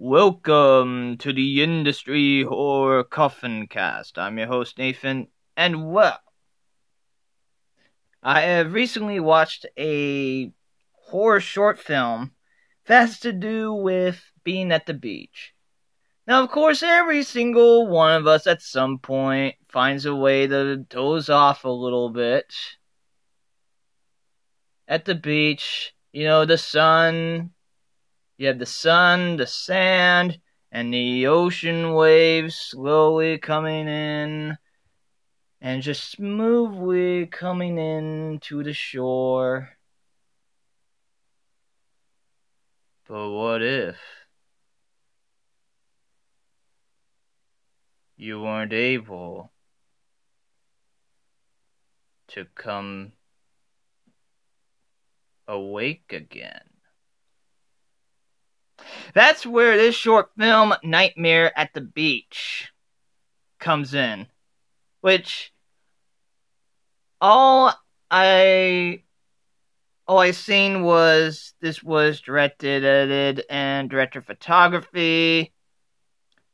Welcome to the Industry Horror Coffin Cast. I'm your host, Nathan, and well, I have recently watched a horror short film that has to do with being at the beach. Now, of course, every single one of us at some point finds a way to doze off a little bit. At the beach, you know, the sun you have the sun, the sand, and the ocean waves slowly coming in and just smoothly coming in to the shore. But what if you weren't able to come awake again? That's where this short film, Nightmare at the Beach, comes in. Which all I all I seen was this was directed, edited, and director photography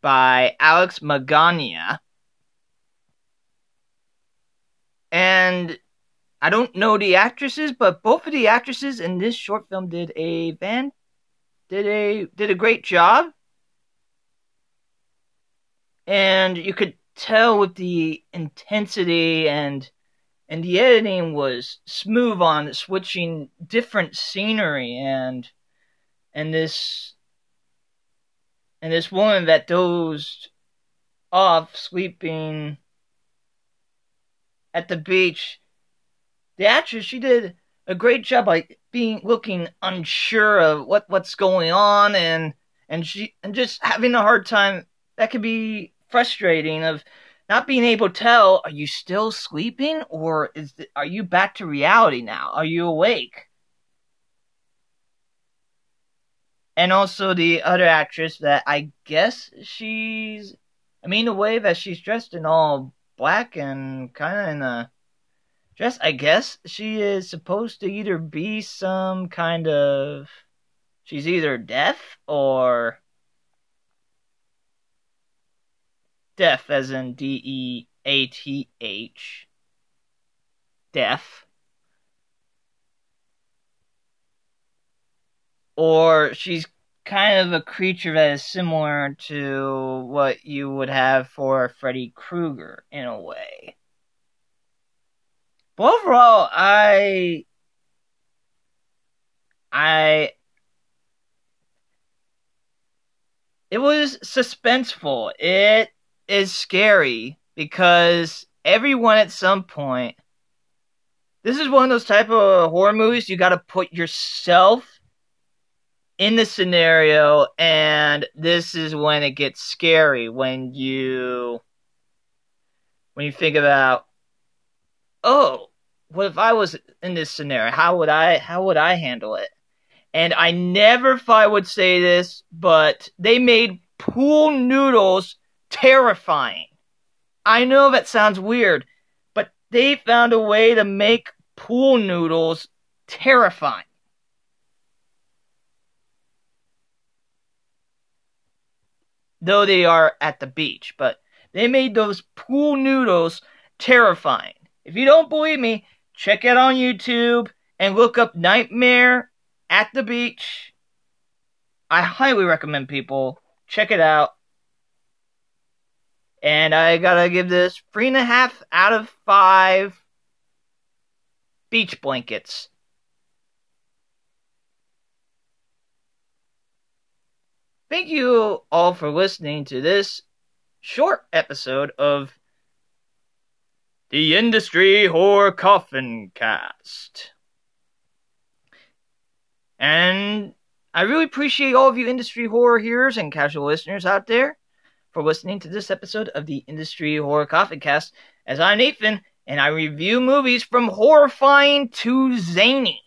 by Alex Magania. And I don't know the actresses, but both of the actresses in this short film did a van did a did a great job. And you could tell with the intensity and and the editing was smooth on switching different scenery and and this and this woman that dozed off sleeping at the beach the actress she did a great job like being looking unsure of what what's going on and and she and just having a hard time that could be frustrating of not being able to tell are you still sleeping or is are you back to reality now? Are you awake? And also the other actress that i guess she's i mean the way that she's dressed in all black and kind of in a just, I guess she is supposed to either be some kind of. She's either deaf or. Deaf, as in D E A T H. Deaf. Or she's kind of a creature that is similar to what you would have for Freddy Krueger in a way. But overall, I I it was suspenseful. It is scary because everyone at some point this is one of those type of horror movies you got to put yourself in the scenario and this is when it gets scary when you when you think about oh, what if I was in this scenario? How would I how would I handle it? And I never thought I would say this, but they made pool noodles terrifying. I know that sounds weird, but they found a way to make pool noodles terrifying. Though they are at the beach, but they made those pool noodles terrifying. If you don't believe me, check it on YouTube and look up Nightmare at the Beach. I highly recommend people check it out. And I gotta give this three and a half out of five beach blankets. Thank you all for listening to this short episode of the Industry Horror Coffin Cast. And I really appreciate all of you industry horror hearers and casual listeners out there for listening to this episode of the Industry Horror Coffin Cast. As I'm Nathan, and I review movies from horrifying to zany.